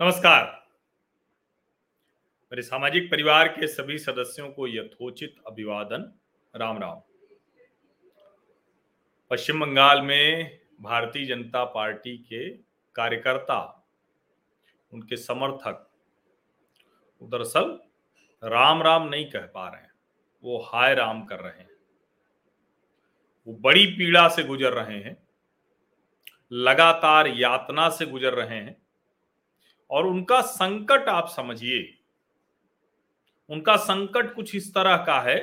नमस्कार। मेरे सामाजिक परिवार के सभी सदस्यों को यथोचित अभिवादन। राम राम। पश्चिम बंगाल में भारतीय जनता पार्टी के कार्यकर्ता, उनके समर्थक दरअसल राम राम नहीं कह पा रहे हैं, वो हाय राम कर रहे हैं। वो बड़ी पीड़ा से गुजर रहे हैं, लगातार यातना से गुजर रहे हैं और उनका संकट आप समझिए। उनका संकट कुछ इस तरह का है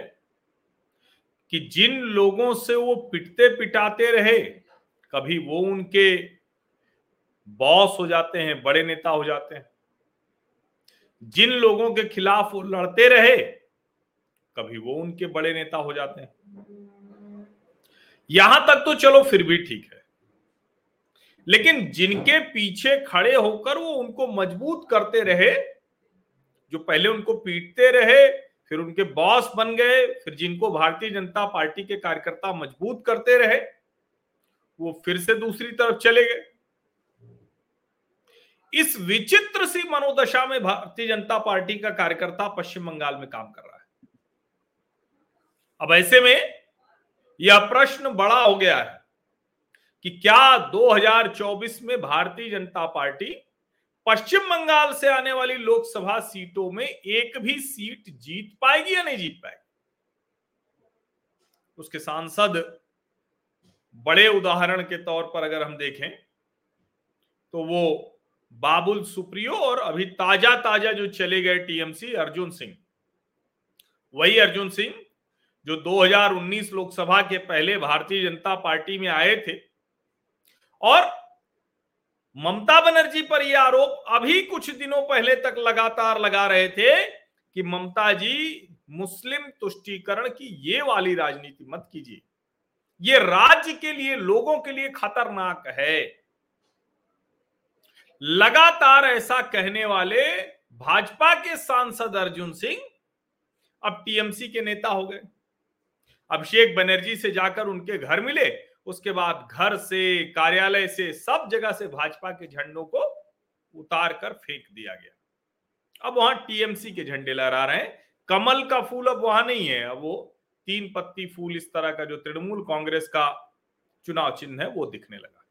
कि जिन लोगों से वो पिटते पिटाते रहे, कभी वो उनके बॉस हो जाते हैं, बड़े नेता हो जाते हैं। जिन लोगों के खिलाफ वो लड़ते रहे, कभी वो उनके बड़े नेता हो जाते हैं। यहाँ तक तो चलो फिर भी ठीक है। लेकिन जिनके पीछे खड़े होकर वो उनको मज़बूत करते रहे, जो पहले उनको पीटते रहे, फिर उनके बॉस बन गए, फिर जिनको भारतीय जनता पार्टी के कार्यकर्ता मज़बूत करते रहे, वो फिर से दूसरी तरफ़ चले गए। इस विचित्र सी मनोदशा में भारतीय जनता पार्टी का कार्यकर्ता पश्चिम बंगाल में काम कर रहा है। अब ऐसे में यह प्रश्न बड़ा हो गया है। कि क्या 2024 में भारतीय जनता पार्टी पश्चिम बंगाल से आने वाली लोकसभा सीटों में एक भी सीट जीत पाएगी या नहीं जीत पाएगी? उसके सांसद बड़े उदाहरण के तौर पर अगर हम देखें तो वो बाबुल सुप्रियो और अभी ताज़ा ताज़ा जो चले गए टीएमसी, अर्जुन सिंह। वही अर्जुन सिंह, जो 2019 लोकसभा के पहले भारतीय जनता पार्टी में आए थे और ममता बनर्जी पर यह आरोप अभी कुछ दिनों पहले तक लगातार लगा रहे थे कि ममता जी मुस्लिम तुष्टीकरण की ये वाली राजनीति मत कीजिए। ये राज्य के लिए, लोगों के लिए खतरनाक है। लगातार ऐसा कहने वाले भाजपा के सांसद अर्जुन सिंह अब टीएमसी के नेता हो गए। अभिषेक बनर्जी से जाकर उनके घर मिले। उसके बाद घर से, कार्यालय से, सब जगह से भाजपा के झंडों को उतार कर फेंक दिया गया। अब वहाँ टीएमसी के झंडे लहरा रहे हैं। कमल का फूल अब वहाँ नहीं है। अब वो तीन पत्ती फूल इस तरह का जो तृणमूल कांग्रेस का चुनाव चिन्ह है, वो दिखने लगा।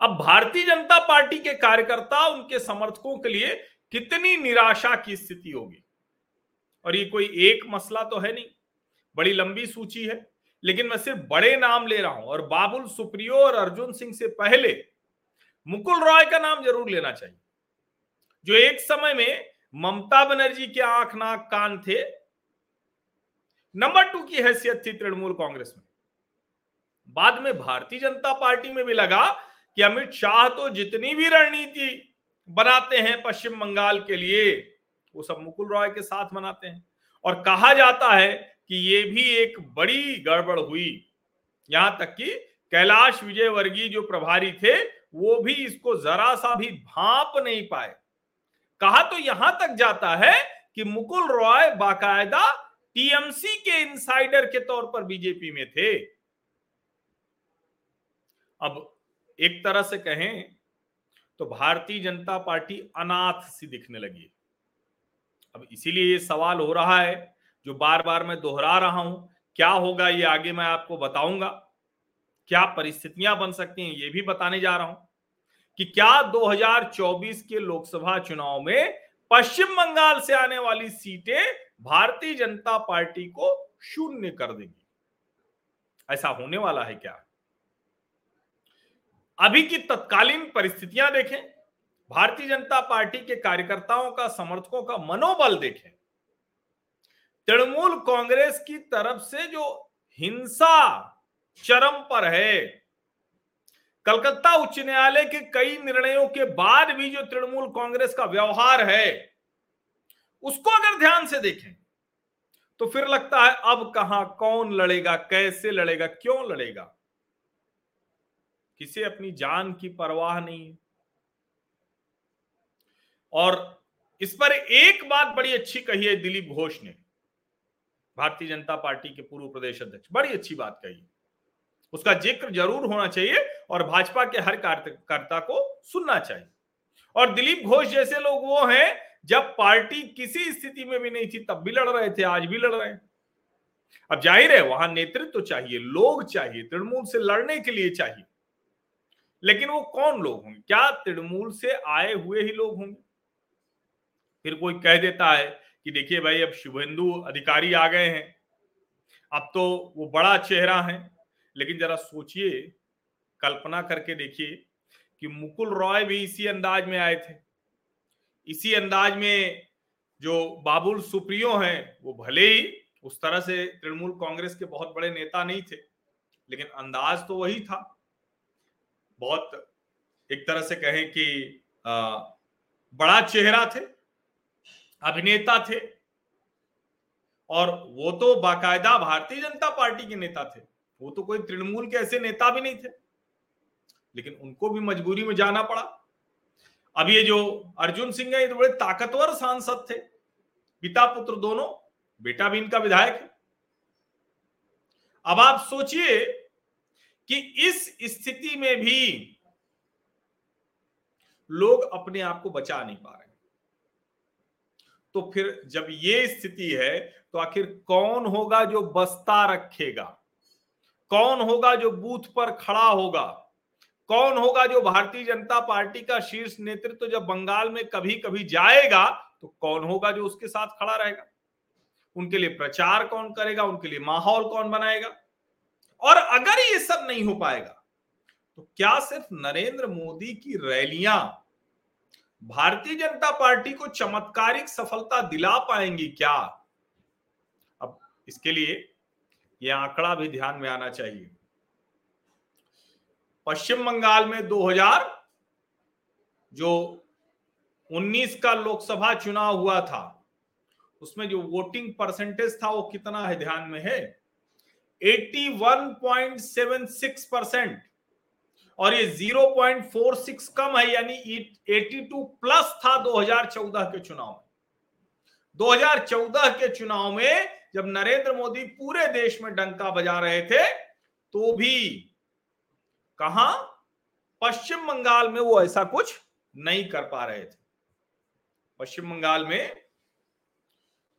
अब भारतीय जनता पार्टी के कार्यकर्ता उनके समर्थकों के लिए कितनी निराशा की स्थिति होगी? और ये कोई एक मसला तो है नहीं। बड़ी लंबी सूची है। लेकिन मैं सिर्फ़ बड़े नाम ले रहा हूँ और बाबुल सुप्रियो और अर्जुन सिंह से पहले मुकुल रॉय का नाम ज़रूर लेना चाहिए। जो एक समय में ममता बनर्जी के आँख नाक कान थे, नंबर टू की हैसियत थी तृणमूल कांग्रेस में। बाद में भारतीय जनता पार्टी में भी लगा कि अमित शाह तो जितनी भी रणनीति बनाते हैं पश्चिम बंगाल के लिए, वो सब मुकुल रॉय के साथ बनाते हैं। और कहा जाता है कि ये भी एक बड़ी गड़बड़ हुई। यहाँ तक कि कैलाश विजय विजयवर्गीय जो प्रभारी थे, वो भी इसको जरा सा भी भाप नहीं पाए। कहा तो यहाँ तक जाता है कि मुकुल रॉय बाकायदा टीएमसी के इनसाइडर के तौर पर बीजेपी में थे। अब एक तरह से कहें तो भारतीय जनता पार्टी अनाथ सी दिखने लगी। अब इसीलिए ये सवाल हो रहा है जो बार बार मैं दोहरा रहा हूँ, क्या होगा ये आगे मैं आपको बताऊँगा। क्या परिस्थितियाँ बन सकती हैं ये भी बताने जा रहा हूँ कि क्या 2024 के लोकसभा चुनाव में पश्चिम बंगाल से आने वाली सीटें भारतीय जनता पार्टी को शून्य कर देंगी। ऐसा होने वाला है क्या? अभी की तत्कालीन परिस्थितियाँ देखें, भारतीय जनता पार्टी के कार्यकर्ताओं का, समर्थकों का मनोबल देखें। तृणमूल कांग्रेस की तरफ़ से जो हिंसा चरम पर है, कलकत्ता उच्च न्यायालय के कई निर्णयों के बाद भी जो तृणमूल कांग्रेस का व्यवहार है, उसको अगर ध्यान से देखें तो फिर लगता है अब कहाँ कौन लड़ेगा, कैसे लड़ेगा, क्यों लड़ेगा? किसे अपनी जान की परवाह नहीं और इस पर एक बात बड़ी अच्छी कही है दिलीप घोष ने भारतीय जनता पार्टी के पूर्व प्रदेश अध्यक्ष। बड़ी अच्छी बात कही उसका ज़िक्र ज़रूर होना चाहिए और भाजपा के हर कार्यकर्ता को सुनना चाहिए। और दिलीप घोष जैसे लोग वो हैं, जब पार्टी किसी स्थिति में भी नहीं थी, तब भी लड़ रहे थे, आज भी लड़ रहे हैं। अब ज़ाहिर है, वहाँ नेतृत्व तो चाहिए, लोग चाहिए, तृणमूल से लड़ने के लिए चाहिए। लेकिन वो कौन लोग होंगे? क्या तृणमूल से आए हुए ही लोग होंगे? फिर कोई कह देता है कि देखिए भाई अब शुभेंदु अधिकारी आ गए हैं। अब तो वो बड़ा चेहरा है लेकिन जरा सोचिए कल्पना करके देखिए कि मुकुल रॉय भी इसी अंदाज में आए थे। इसी अंदाज में जो बाबुल सुप्रियो हैं वो भले ही उस तरह से तृणमूल कांग्रेस के बहुत बड़े नेता नहीं थे लेकिन अंदाज तो वही था। बहुत एक तरह से कहें कि आ, बड़ा चेहरा थे। अभिनेता थे। और वो तो बाकायदा भारतीय जनता पार्टी के नेता थे। वो तो कोई तृणमूल के ऐसे नेता भी नहीं थे। लेकिन उनको भी मजबूरी में जाना पड़ा। अब ये जो अर्जुन सिंह है, ये तो बड़े ताकतवर सांसद थे। पिता पुत्र दोनों, बेटा भी इनका विधायक है। अब आप सोचिए कि इस स्थिति में भी लोग अपने आप को बचा नहीं पा रहे। तो फिर जब ये स्थिति है तो आखिर कौन होगा जो बस्ता रखेगा? कौन होगा जो बूथ पर खड़ा होगा? कौन होगा जो भारतीय जनता पार्टी का शीर्ष नेतृत्व तो जब बंगाल में कभी कभी जाएगा तो कौन होगा जो उसके साथ खड़ा रहेगा? उनके लिए प्रचार कौन करेगा? उनके लिए माहौल कौन बनाएगा? और अगर ये सब नहीं हो पाएगा तो क्या सिर्फ़ नरेंद्र मोदी की रैलियाँ भारतीय जनता पार्टी को चमत्कारिक सफलता दिला पाएँगी क्या? अब इसके लिए यह आंकड़ा भी ध्यान में आना चाहिए। पश्चिम बंगाल में 2000 जो 19 का लोकसभा चुनाव हुआ था, उसमें जो वोटिंग परसेंटेज था वो कितना है ध्यान में है? 81.76 परसेंट। और ये 0.46 कम है, यानी 82 प्लस था 2014 के चुनाव में। 2014 के चुनाव में जब नरेंद्र मोदी पूरे देश में डंका बजा रहे थे तो भी कहा? पश्चिम बंगाल में वो ऐसा कुछ नहीं कर पा रहे थे। पश्चिम बंगाल में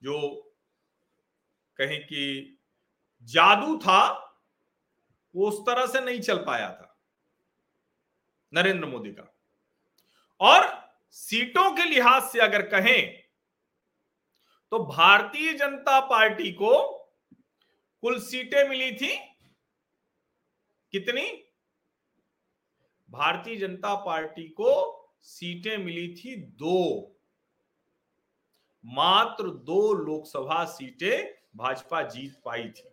जो कहें कि जादू था, वो उस तरह से नहीं चल पाया था। नरेंद्र मोदी का। और सीटों के लिहाज से अगर कहें तो भारतीय जनता पार्टी को कुल सीटें मिली थी कितनी? भारतीय जनता पार्टी को सीटें मिली थी दो। मात्र दो लोकसभा सीटें भाजपा जीत पाई थी।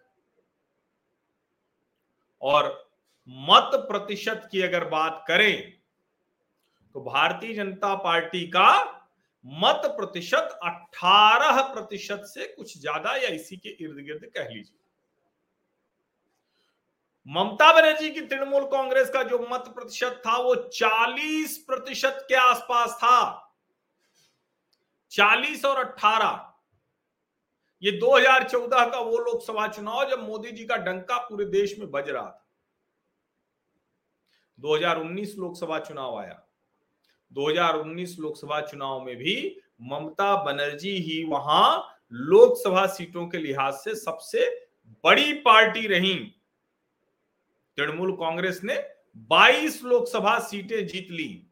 और मत प्रतिशत की अगर बात करें तो भारतीय जनता पार्टी का मत प्रतिशत 18 प्रतिशत से कुछ ज़्यादा या इसी के इर्द गिर्द कह लीजिए। ममता बनर्जी की तृणमूल कांग्रेस का जो मत प्रतिशत था, वो 40 प्रतिशत के आसपास था। 40 और 18 ये 2014 का वो लोकसभा चुनाव जब मोदी जी का डंका पूरे देश में बज रहा था। 2019 लोकसभा चुनाव आया। 2019 लोकसभा चुनाव में भी ममता बनर्जी ही वहाँ लोकसभा सीटों के लिहाज से सबसे बड़ी पार्टी रही। तृणमूल कांग्रेस ने 22 लोकसभा सीटें जीत ली।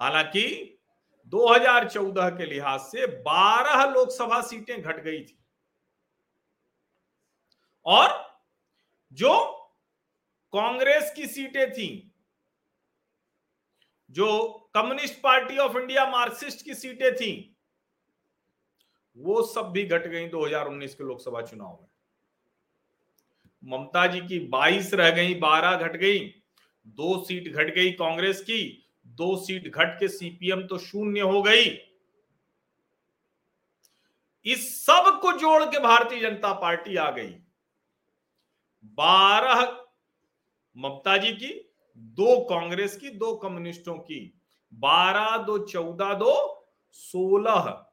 हालाँकि 2014 के लिहाज से 12 लोकसभा सीटें घट गई थी। और जो कांग्रेस की सीटें थी। जो communist party of India Marxist की सीटें थी, वो सब भी घट गई 2019 के लोकसभा चुनाव में। ममता जी की 22 रह गई 12 घट गई, दो सीट घट गई कांग्रेस की, दो सीट घट के सीपीएम तो शून्य हो गई। इस सबको जोड़ के भारतीय जनता पार्टी आ गई। बारह ममता जी की, दो कांग्रेस की, दो कम्युनिस्टों की। बारह दो चौदह दो सोलह।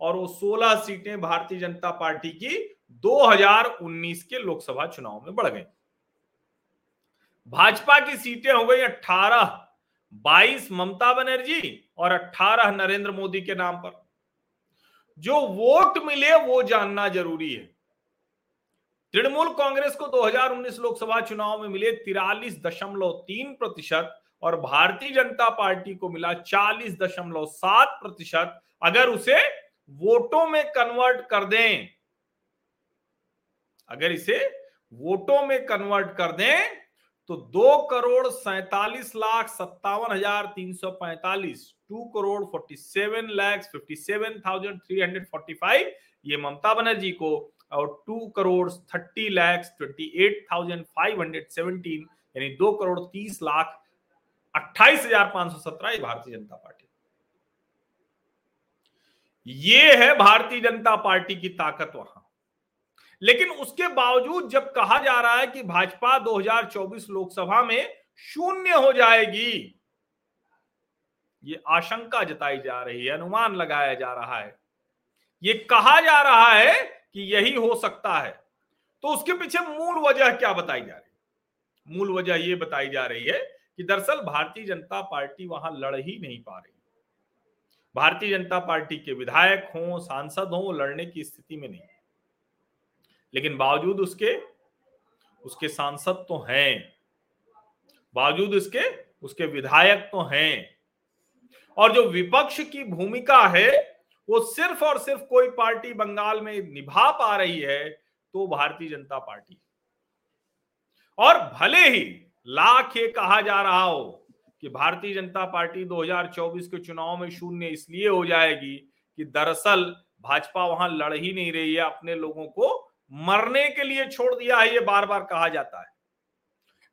और वो सोलह सीटें भारतीय जनता पार्टी की 2019 के लोकसभा चुनाव में बढ़ गई। भाजपा की सीटें हो गई 18 22 ममता बनर्जी और 18 नरेंद्र मोदी के नाम पर। जो वोट मिले वो जानना ज़रूरी है। तृणमूल कांग्रेस को 2019 लोकसभा चुनाव में मिले तिरालीस दशमलव तीन प्रतिशत और भारतीय जनता पार्टी को मिला चालीस दशमलव सात प्रतिशत। अगर उसे वोटों में कन्वर्ट कर दें, अगर इसे वोटों में कन्वर्ट कर दें तो दो करोड़ सैतालीस लाख सत्तावन हज़ार तीन सौ पैंतालीस, two crore forty seven lakhs, fifty seven thousand three hundred forty five, ये ममता बनर्जी को और two crore thirty lakhs twenty eight thousand five hundred seventeen यानी दो करोड़ तीस लाख अट्ठाईस हज़ार पाँच सौ सत्रह भारतीय जनता पार्टी। ये है भारतीय जनता पार्टी की ताकत वहाँ। लेकिन उसके बावजूद जब कहा जा रहा है कि भाजपा 2024 लोकसभा में शून्य हो जाएगी, ये आशंका जताई जा रही है, अनुमान लगाया जा रहा है। ये कहा जा रहा है कि यही हो सकता है। तो उसके पीछे मूल वजह क्या बताई जा रही है? मूल वजह यह बताई जा रही है कि दरअसल भारतीय जनता पार्टी वहाँ लड़ ही नहीं पा रही। भारतीय जनता पार्टी के विधायक हों, सांसद हों लड़ने की स्थिति में नहीं। लेकिन बावजूद उसके उसके सांसद तो हैं। बावजूद उसके उसके विधायक तो हैं। और जो विपक्ष की भूमिका है वो सिर्फ़ और सिर्फ़ कोई पार्टी बंगाल में निभा पा रही है तो भारतीय जनता पार्टी। और भले ही लाख ये कहा जा रहा हो कि भारतीय जनता पार्टी 2024 के चुनाव में शून्य इसलिए हो जाएगी कि दरअसल भाजपा वहाँ लड़ ही नहीं रही है, अपने लोगों को मरने के लिए छोड़ दिया है, ये बार बार कहा जाता है।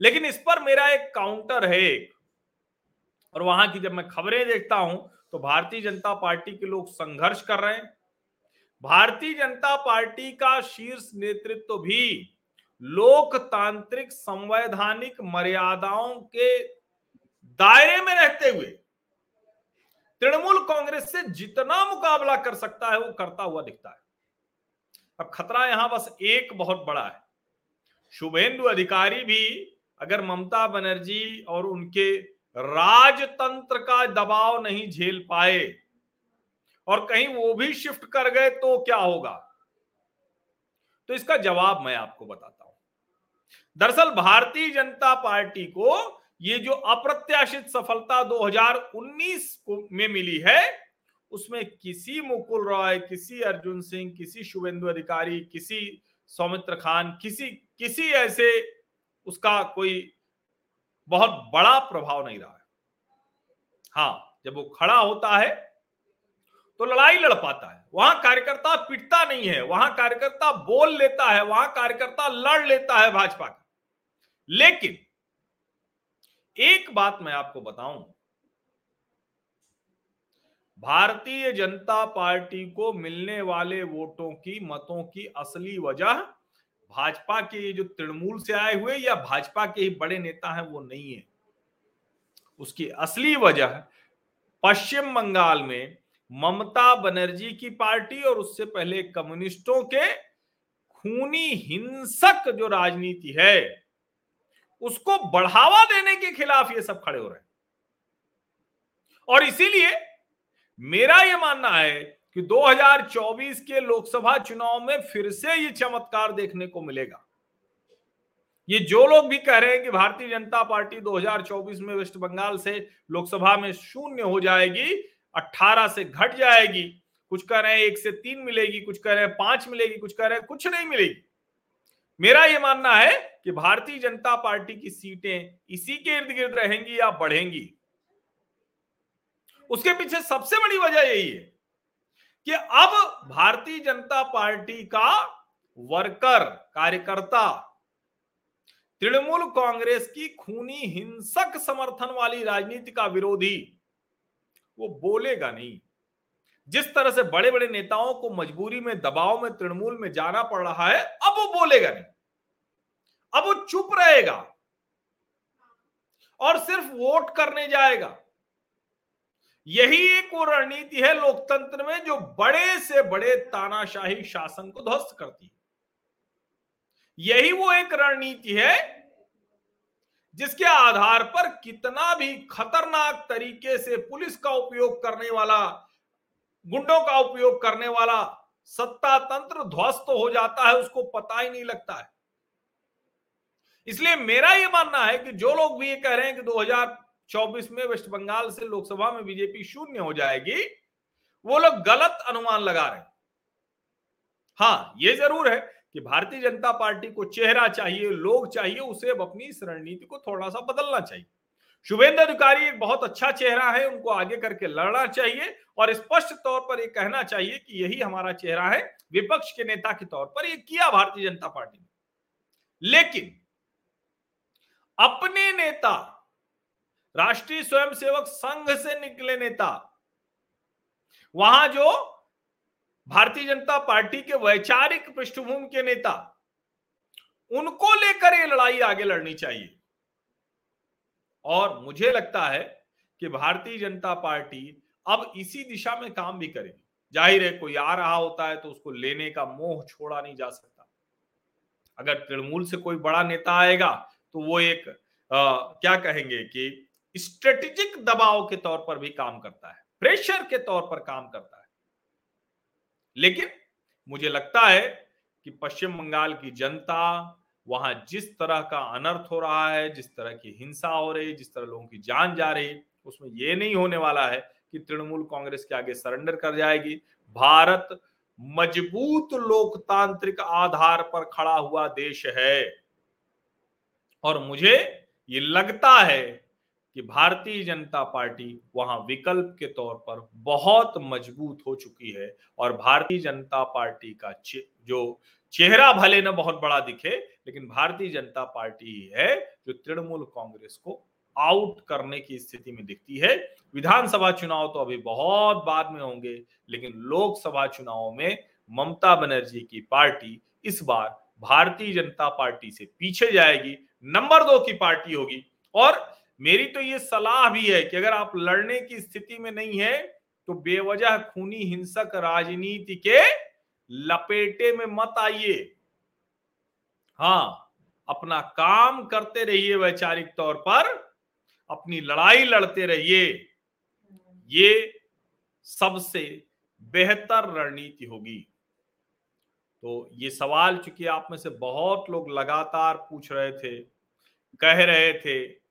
लेकिन इस पर मेरा एक काउंटर है एक, और वहाँ की जब मैं खबरें देखता हूँ तो भारतीय जनता पार्टी के लोग संघर्ष कर रहे हैं। भारतीय जनता पार्टी का शीर्ष नेतृत्व तो भी लोकतांत्रिक संवैधानिक मर्यादाओं के दायरे में रहते हुए तृणमूल कांग्रेस से जितना मुकाबला कर सकता है, वो करता हुआ दिखता है। अब खतरा यहाँ बस एक बहुत बड़ा है। शुभेंदु अधिकारी भी, अगर ममता बनर्जी और उनके राजतंत्र का दबाव नहीं झेल पाए। और कहीं वो भी शिफ्ट कर गए तो क्या होगा? तो इसका जवाब मैं आपको बताता हूँ। दरअसल भारतीय जनता पार्टी को ये जो अप्रत्याशित सफलता 2019 में मिली है, उसमें किसी मुकुल रॉय, किसी अर्जुन सिंह, किसी शुभेंदु अधिकारी, किसी सौमित्र खान, किसी किसी ऐसे उसका कोई बहुत बड़ा प्रभाव नहीं रहा है। हाँ जब वो खड़ा होता है तो लड़ाई लड़ पाता है। वहाँ कार्यकर्ता पिटता नहीं है, वहाँ कार्यकर्ता बोल लेता है, वहाँ कार्यकर्ता लड़ लेता है भाजपा का। लेकिन एक बात मैं आपको बताऊँ, भारतीय जनता पार्टी को मिलने वाले वोटों की मतों की असली वजह भाजपा के ये जो तृणमूल से आए हुए या भाजपा के ही बड़े नेता हैं, वो नहीं है। उसकी असली वजह पश्चिम बंगाल में ममता बनर्जी की पार्टी और उससे पहले कम्युनिस्टों के खूनी हिंसक जो राजनीति है, उसको बढ़ावा देने के खिलाफ ये सब खड़े हो रहे हैं। और इसीलिए मेरा यह मानना है कि 2024 के लोकसभा चुनाव में फिर से ये चमत्कार देखने को मिलेगा। ये जो लोग भी कह रहे हैं कि भारतीय जनता पार्टी 2024 में वेस्ट बंगाल से लोकसभा में शून्य हो जाएगी 18 से घट जाएगी, कुछ कह रहे हैं एक से तीन मिलेगी, कुछ कह रहे हैं पाँच मिलेगी, कुछ कह रहे हैं कुछ नहीं मिलेगी। मेरा यह मानना है कि भारतीय जनता पार्टी की सीटें इसी के इर्द गिर्द रहेंगी या बढ़ेंगी। उसके पीछे सबसे बड़ी वजह यही है कि अब भारतीय जनता पार्टी का वर्कर, कार्यकर्ता तृणमूल कांग्रेस की खूनी हिंसक समर्थन वाली राजनीति का विरोधी, वो बोलेगा नहीं। जिस तरह से बड़े बड़े नेताओं को मजबूरी में, दबाव में, तृणमूल में जाना पड़ रहा है, अब वो बोलेगा नहीं। अब वो चुप रहेगा और सिर्फ़ वोट करने जाएगा। यही एक वो रणनीति है लोकतंत्र में जो बड़े से बड़े तानाशाही शासन को ध्वस्त करती है। यही वो एक रणनीति है जिसके आधार पर कितना भी खतरनाक तरीके से पुलिस का उपयोग करने वाला, गुंडों का उपयोग करने वाला सत्ता तंत्र ध्वस्त हो जाता है, उसको पता ही नहीं लगता है। इसलिए मेरा यह मानना है कि जो लोग भी ये कह रहे हैं कि 2024 में वेस्ट बंगाल से लोकसभा में बीजेपी शून्य हो जाएगी। वो लोग गलत अनुमान लगा रहे हैं। हाँ ये ज़रूर है कि भारतीय जनता पार्टी को चेहरा चाहिए, लोग चाहिए, उसे अब अपनी इस रणनीति को थोड़ा सा बदलना चाहिए। शुभेंद्र अधिकारी एक बहुत अच्छा चेहरा है, उनको आगे करके लड़ना चाहिए और स्पष्ट तौर पर यह कहना चाहिए कि यही हमारा चेहरा है, विपक्ष के नेता के तौर पर यह किया भारतीय जनता पार्टी ने। लेकिन, अपने नेता राष्ट्रीय स्वयंसेवक संघ से निकले नेता। वहाँ जो भारतीय जनता पार्टी के वैचारिक पृष्ठभूमि के नेता उनको लेकर ये लड़ाई आगे लड़नी चाहिए। और मुझे लगता है कि भारतीय जनता पार्टी अब इसी दिशा में काम भी करेगी। ज़ाहिर है कोई आ रहा होता है तो उसको लेने का मोह छोड़ा नहीं जा सकता। अगर तृणमूल से कोई बड़ा नेता आएगा तो वो एक आ, क्या कहेंगे कि स्ट्रेटेजिक दबाव के तौर पर भी काम करता है, प्रेशर के तौर पर काम करता है। लेकिन मुझे लगता है कि पश्चिम बंगाल की जनता वहाँ जिस तरह का अनर्थ हो रहा है, जिस तरह की हिंसा हो रही, जिस तरह लोगों की जान जा रही, उसमें यह नहीं होने वाला है कि तृणमूल कांग्रेस के आगे सरेंडर कर जाएगी। भारत मज़बूत लोकतांत्रिक आधार पर खड़ा हुआ देश है। और मुझे ये लगता है कि भारतीय जनता पार्टी वहाँ विकल्प के तौर पर बहुत मज़बूत हो चुकी है और भारतीय जनता पार्टी का जो चेहरा भले न बहुत बड़ा दिखे, लेकिन भारतीय जनता पार्टी है जो तृणमूल कांग्रेस को आउट करने की स्थिति में दिखती है। विधानसभा चुनाव तो अभी बहुत बाद में होंगे, लेकिन लोकसभा चुनाव में ममता बनर्जी की पार्टी इस बार भारतीय जनता पार्टी से पीछे जाएगी। नंबर दो की पार्टी होगी और मेरी तो ये सलाह भी है कि अगर आप लड़ने की स्थिति में नहीं है तो बेवजह खूनी हिंसक राजनीति के लपेटे में मत आइए। हाँ अपना काम करते रहिए वैचारिक तौर पर, अपनी लड़ाई लड़ते रहिए। ये सबसे बेहतर रणनीति होगी। तो ये सवाल चूँकि आप में से बहुत लोग लगातार पूछ रहे थे, कह रहे थे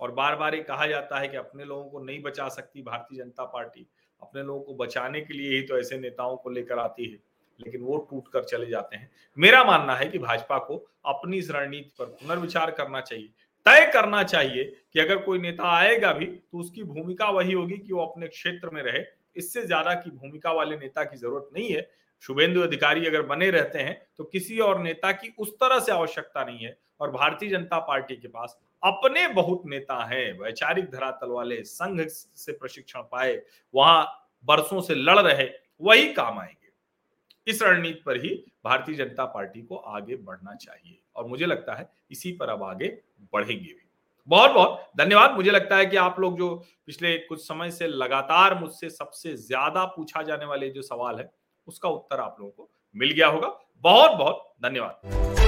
और बार बार ये कहा जाता है कि अपने लोगों को नहीं बचा सकती भारतीय जनता पार्टी। अपने लोगों को बचाने के लिए ही तो ऐसे नेताओं को लेकर आती है, लेकिन वो टूट कर चले जाते हैं। मेरा मानना है कि भाजपा को अपनी इस रणनीति पर पुनर्विचार करना चाहिए, तय करना चाहिए कि अगर कोई नेता आएगा भी तो उसकी भूमिका वही होगी कि वो अपने क्षेत्र में रहे। इससे ज़्यादा की भूमिका वाले नेता की ज़रूरत नहीं है। शुभेंदु अधिकारी अगर बने रहते हैं तो किसी और नेता की उस तरह से आवश्यकता नहीं है और भारतीय जनता पार्टी के पास अपने बहुत नेता हैं। वैचारिक धरातल वाले संघ से प्रशिक्षण पाए, वहाँ बरसों से लड़ रहे, वही काम आएँगे। इस रणनीति पर ही भारतीय जनता पार्टी को आगे बढ़ना चाहिए और मुझे लगता है इसी पर अब आगे बढ़ेंगे भी। बहुत बहुत धन्यवाद। मुझे लगता है कि आप लोग जो पिछले कुछ समय से लगातार मुझसे सबसे ज़्यादा पूछा जाने वाले जो सवाल है, उसका उत्तर आप लोगों को मिल गया होगा। बहुत बहुत धन्यवाद।